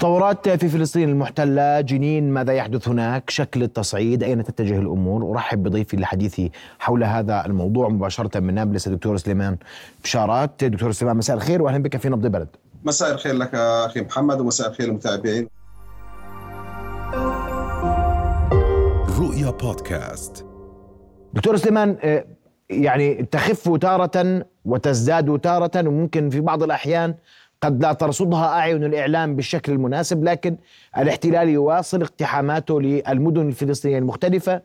تطورات في فلسطين المحتلة. جنين ماذا يحدث هناك؟ شكل التصعيد أين تتجه الأمور؟ أرحب بضيفي لحديثي حول هذا الموضوع مباشرة من نابلس الدكتور سليمان بشارات. دكتور سليمان مساء الخير وأهلا بك في نبض بلد. مساء الخير لك أخي محمد ومساء الخير للمتابعين رؤيا بودكاست. دكتور سليمان آه، يعني تخف تارة وتزداد تارة وممكن في بعض الأحيان قد لا ترصدها أعين الإعلام بالشكل المناسب لكن الاحتلال يواصل اقتحاماته للمدن الفلسطينية المختلفة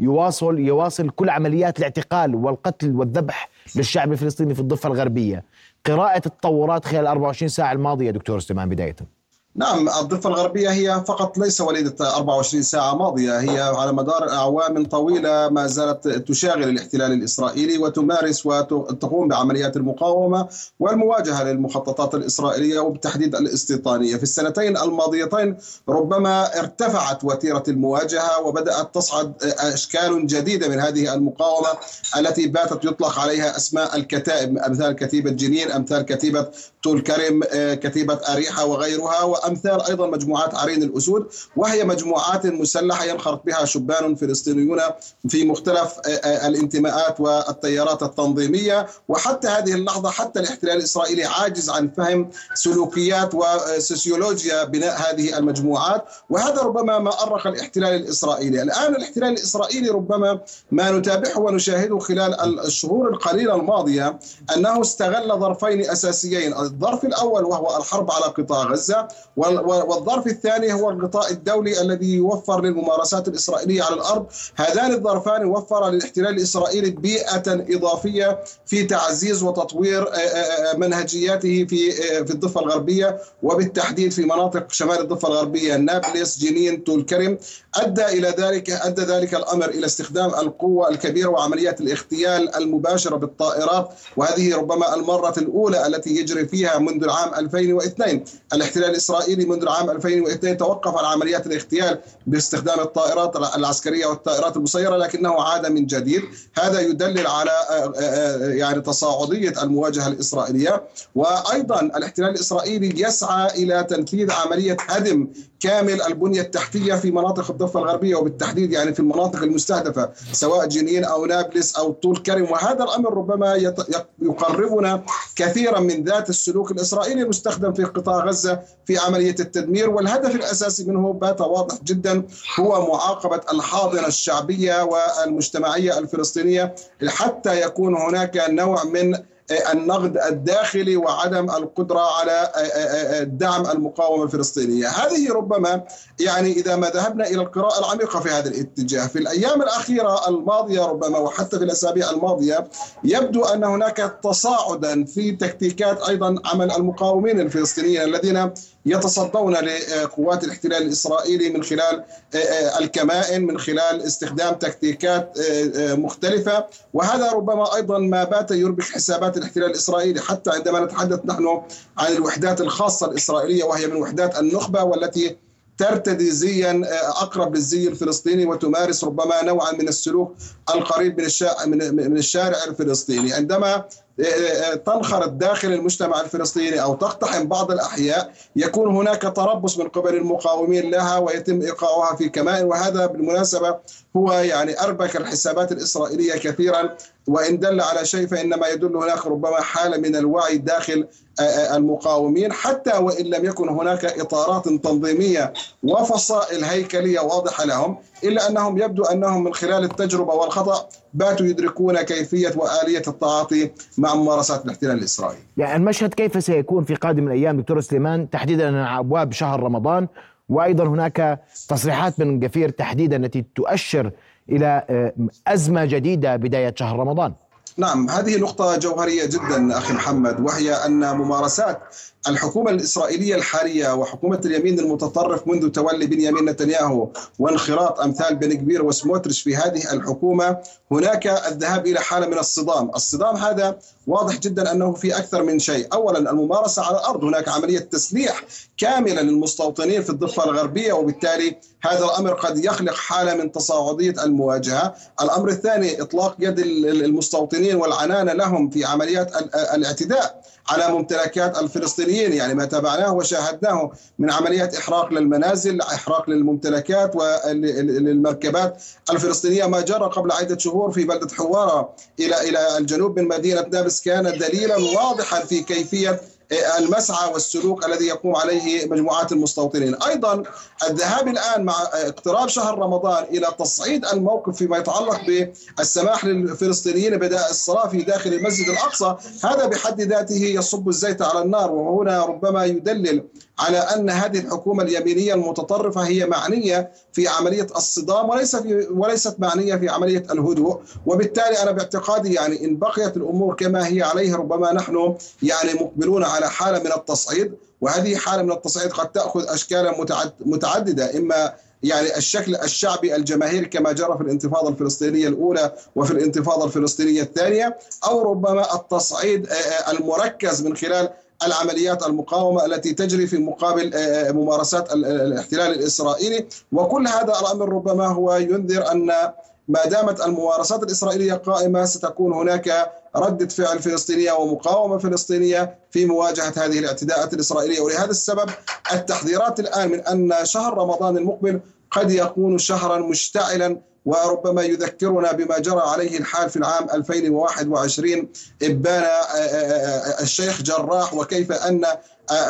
يواصل يواصل كل عمليات الاعتقال والقتل والذبح للشعب الفلسطيني في الضفة الغربية. قراءة التطورات خلال 24 ساعة الماضية دكتور سليمان بداية. نعم الضفة الغربية هي فقط ليس وليدة 24 ساعة ماضية هي على مدار أعوام طويلة ما زالت تشاغل الاحتلال الإسرائيلي وتمارس وتقوم بعمليات المقاومة والمواجهة للمخططات الإسرائيلية وبالتحديد الاستيطانية. في السنتين الماضيتين ربما ارتفعت وتيرة المواجهة وبدأت تصعد أشكال جديدة من هذه المقاومة التي باتت يطلق عليها أسماء الكتائب أمثال كتيبة جنين أمثال كتيبة طول كرم كتيبة أريحة وغيرها وامثال أيضا مجموعات عرين الأسود وهي مجموعات مسلحة ينخرط بها شبان فلسطينيون في مختلف آه، آه، الانتماءات والتيارات التنظيمية. وحتى هذه اللحظة حتى الاحتلال الإسرائيلي عاجز عن فهم سلوكيات وسوسيولوجيا بناء هذه المجموعات. وهذا ربما ما ارق الاحتلال الإسرائيلي. الآن الاحتلال الإسرائيلي ربما ما نتابعه ونشاهده خلال الشهور القليلة الماضية أنه استغل ظرفين أساسيين. الظرف الأول وهو الحرب على قطاع غزة والظرف الثاني هو الغطاء الدولي الذي يوفر للممارسات الإسرائيلية على الأرض. هذان الظرفان وفر للاحتلال الإسرائيلي بيئة إضافية في تعزيز وتطوير آه، آه، آه، منهجياته في في الضفة الغربية وبالتحديد في مناطق شمال الضفة الغربية نابلس جنين طول كرم. أدى إلى ذلك أدى ذلك الأمر إلى استخدام القوة الكبيرة وعمليات الاغتيال المباشرة بالطائرات. وهذه ربما المرة الأولى التي يجري فيها منذ العام 2002 الاحتلال الإسرائيلي الإسرائيلي منذ العام 2002 توقف عن عمليات الاغتيال باستخدام الطائرات العسكرية والطائرات المسيرة لكنه عاد من جديد. هذا يدلل على آه، آه، آه، يعني تصاعدية المواجهة الإسرائيلية. وأيضا الاحتلال الإسرائيلي يسعى إلى تنفيذ عملية هدم كامل البنية التحتية في مناطق الضفة الغربية وبالتحديد يعني في المناطق المستهدفة سواء جنين أو نابلس أو طول كرم وهذا الأمر ربما يقربنا كثيرا من ذات السلوك الإسرائيلي المستخدم في قطاع غزة في عملية التدمير والهدف الأساسي منه بات واضح جدا هو معاقبة الحاضنة الشعبية والمجتمعية الفلسطينية حتى يكون هناك نوع من النقد الداخلي وعدم القدرة على دعم المقاومة الفلسطينية، هذه ربما يعني إذا ما ذهبنا إلى القراءة العميقة في هذا الاتجاه، في الأيام الأخيرة الماضية ربما وحتى في الأسابيع الماضية يبدو أن هناك تصاعدا في تكتيكات أيضا عمل المقاومين الفلسطينيين الذين يتصدون لقوات الاحتلال الإسرائيلي من خلال الكمائن من خلال استخدام تكتيكات مختلفة. وهذا ربما أيضا ما بات يربك حسابات الاحتلال الإسرائيلي حتى عندما نتحدث نحن عن الوحدات الخاصة الإسرائيلية وهي من وحدات النخبة والتي ترتدي زيا أقرب للزي الفلسطيني وتمارس ربما نوعا من السلوك القريب من من الشارع الفلسطيني. عندما تنخرط داخل المجتمع الفلسطيني أو تقتحم بعض الأحياء يكون هناك تربص من قبل المقاومين لها ويتم إيقاعها في كمائن وهذا بالمناسبة هو يعني أربك الحسابات الإسرائيلية كثيرا وإن دل على شيء فإنما يدل هناك ربما حالة من الوعي داخل المقاومين حتى وإن لم يكن هناك إطارات تنظيمية وفصائل هيكلية واضحة لهم إلا أنهم يبدو أنهم من خلال التجربة والخطأ باتوا يدركون كيفية وآلية التعاطي مع ممارسات الاحتلال الإسرائيلي. يعني المشهد كيف سيكون في قادم الأيام دكتور سليمان تحديدا على أبواب شهر رمضان وأيضا هناك تصريحات من قفير تحديدا التي تؤشر إلى آه، أزمة جديدة بداية شهر رمضان. نعم هذه نقطة جوهرية جدا أخي محمد وهي أن ممارسات الحكومة الإسرائيلية الحالية وحكومة اليمين المتطرف منذ تولي بنيامين نتنياهو وانخراط أمثال بن كبير وسموتريش في هذه الحكومة هناك الذهاب إلى حالة من الصدام. الصدام هذا واضح جدا أنه في أكثر من شيء. أولا الممارسة على الأرض هناك عملية تسليح كاملة للمستوطنين في الضفة الغربية وبالتالي هذا الأمر قد يخلق حالة من تصاعدية المواجهة. الأمر الثاني إطلاق يد المستوطنين والعنانة لهم في عمليات الاعتداء على ممتلكات الفلسطينيين. الفلسطينيين يعني ما تابعناه وشاهدناه من عمليات إحراق للمنازل إحراق للممتلكات وللمركبات الفلسطينية. ما جرى قبل عدة شهور في بلدة حوارة إلى إلى الجنوب من مدينة نابلس كان دليلا واضحا في كيفية المسعى والسلوك الذي يقوم عليه مجموعات المستوطنين. أيضا الذهاب الآن مع اقتراب شهر رمضان إلى تصعيد الموقف فيما يتعلق بالسماح للفلسطينيين بداء الصلاه في داخل المسجد الأقصى. هذا بحد ذاته يصب الزيت على النار وهنا ربما يدلل على أن هذه الحكومة اليمينية المتطرفة هي معنية في عملية الصدام وليس في وليست معنية في عملية الهدوء. وبالتالي أنا باعتقادي يعني إن بقيت الأمور كما هي عليه ربما نحن يعني مقبلون على حالة من التصعيد وهذه حالة من التصعيد قد تأخذ اشكالا متعددة إما يعني الشكل الشعبي الجماهيري كما جرى في الانتفاضة الفلسطينية الأولى وفي الانتفاضة الفلسطينية الثانية أو ربما التصعيد المركز من خلال العمليات المقاومة التي تجري في مقابل ممارسات الاحتلال الإسرائيلي. وكل هذا الأمر ربما هو ينذر أن ما دامت الممارسات الإسرائيلية قائمة ستكون هناك ردة فعل فلسطينية ومقاومة فلسطينية في مواجهة هذه الاعتداءات الإسرائيلية. ولهذا السبب التحذيرات الآن من أن شهر رمضان المقبل قد يكون شهرا مشتعلا وربما يذكرنا بما جرى عليه الحال في العام 2021 إبان الشيخ جراح وكيف أن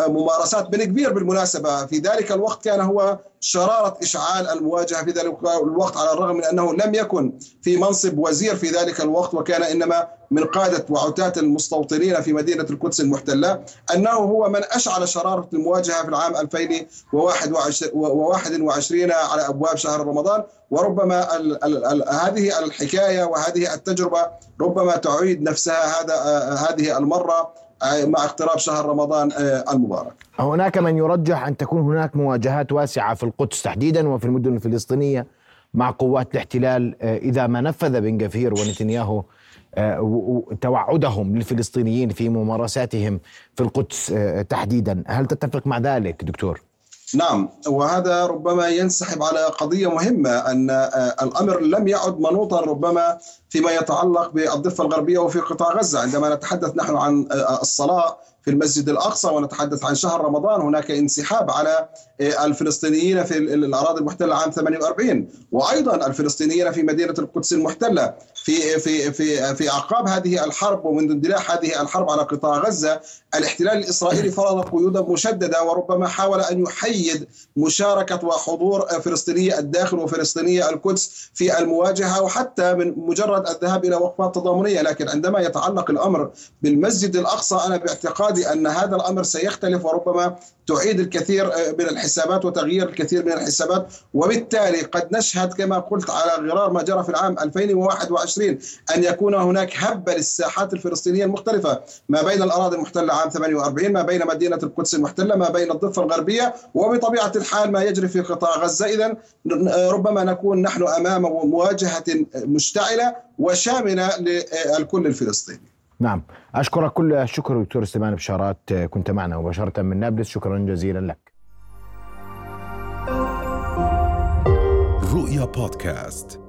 ممارسات بن كبير بالمناسبة. في ذلك الوقت كان هو شرارة إشعال المواجهة في ذلك الوقت على الرغم من أنه لم يكن في منصب وزير في ذلك الوقت وكان إنما من قادة وعتاة المستوطنين في مدينة القدس المحتلة أنه هو من أشعل شرارة المواجهة في العام 2021 على أبواب شهر رمضان. وربما ال ال ال هذه الحكاية وهذه التجربة ربما تعيد نفسها هذا هذه المرة. مع اقتراب شهر رمضان المبارك. هناك من يرجح أن تكون هناك مواجهات واسعة في القدس تحديدا وفي المدن الفلسطينية مع قوات الاحتلال إذا ما نفذ بن غفير ونتنياهو توعدهم للفلسطينيين في ممارساتهم في القدس تحديدا. هل تتفق مع ذلك دكتور؟ نعم. وهذا ربما ينسحب على قضية مهمة أن الأمر لم يعد منوطا ربما فيما يتعلق بالضفة الغربية وفي قطاع غزة. عندما نتحدث نحن عن الصلاة في المسجد الأقصى ونتحدث عن شهر رمضان هناك انسحاب على الفلسطينيين في الأراضي المحتلة عام 48 وأيضا الفلسطينيين في مدينة القدس المحتلة في في في في أعقاب هذه الحرب ومنذ اندلاع هذه الحرب على قطاع غزة الاحتلال الإسرائيلي فرض قيودا مشددة وربما حاول أن يحيد مشاركة وحضور فلسطينيه الداخل وفلسطينيه القدس في المواجهة وحتى من مجرد الذهاب إلى وقفات تضامنية لكن عندما يتعلق الأمر بالمسجد الأقصى أنا باعتقادي أن هذا الأمر سيختلف وربما تعيد الكثير من الحسابات وتغيير الكثير من الحسابات. وبالتالي قد نشهد كما قلت على غرار ما جرى في العام 2021 أن يكون هناك هبة للساحات الفلسطينية المختلفة ما بين الأراضي المحتلة عام 48 ما بين مدينة القدس المحتلة ما بين الضفة الغربية. وبطبيعة الحال ما يجري في قطاع غزة اذا ربما نكون نحن أمام مواجهة مشتعلة وشامله للكل الفلسطيني. نعم. أشكرك كل الشكر دكتور سليمان بشارات كنت معنا مباشرة من نابلس. شكرا جزيلا لك. رؤيا بودكاست.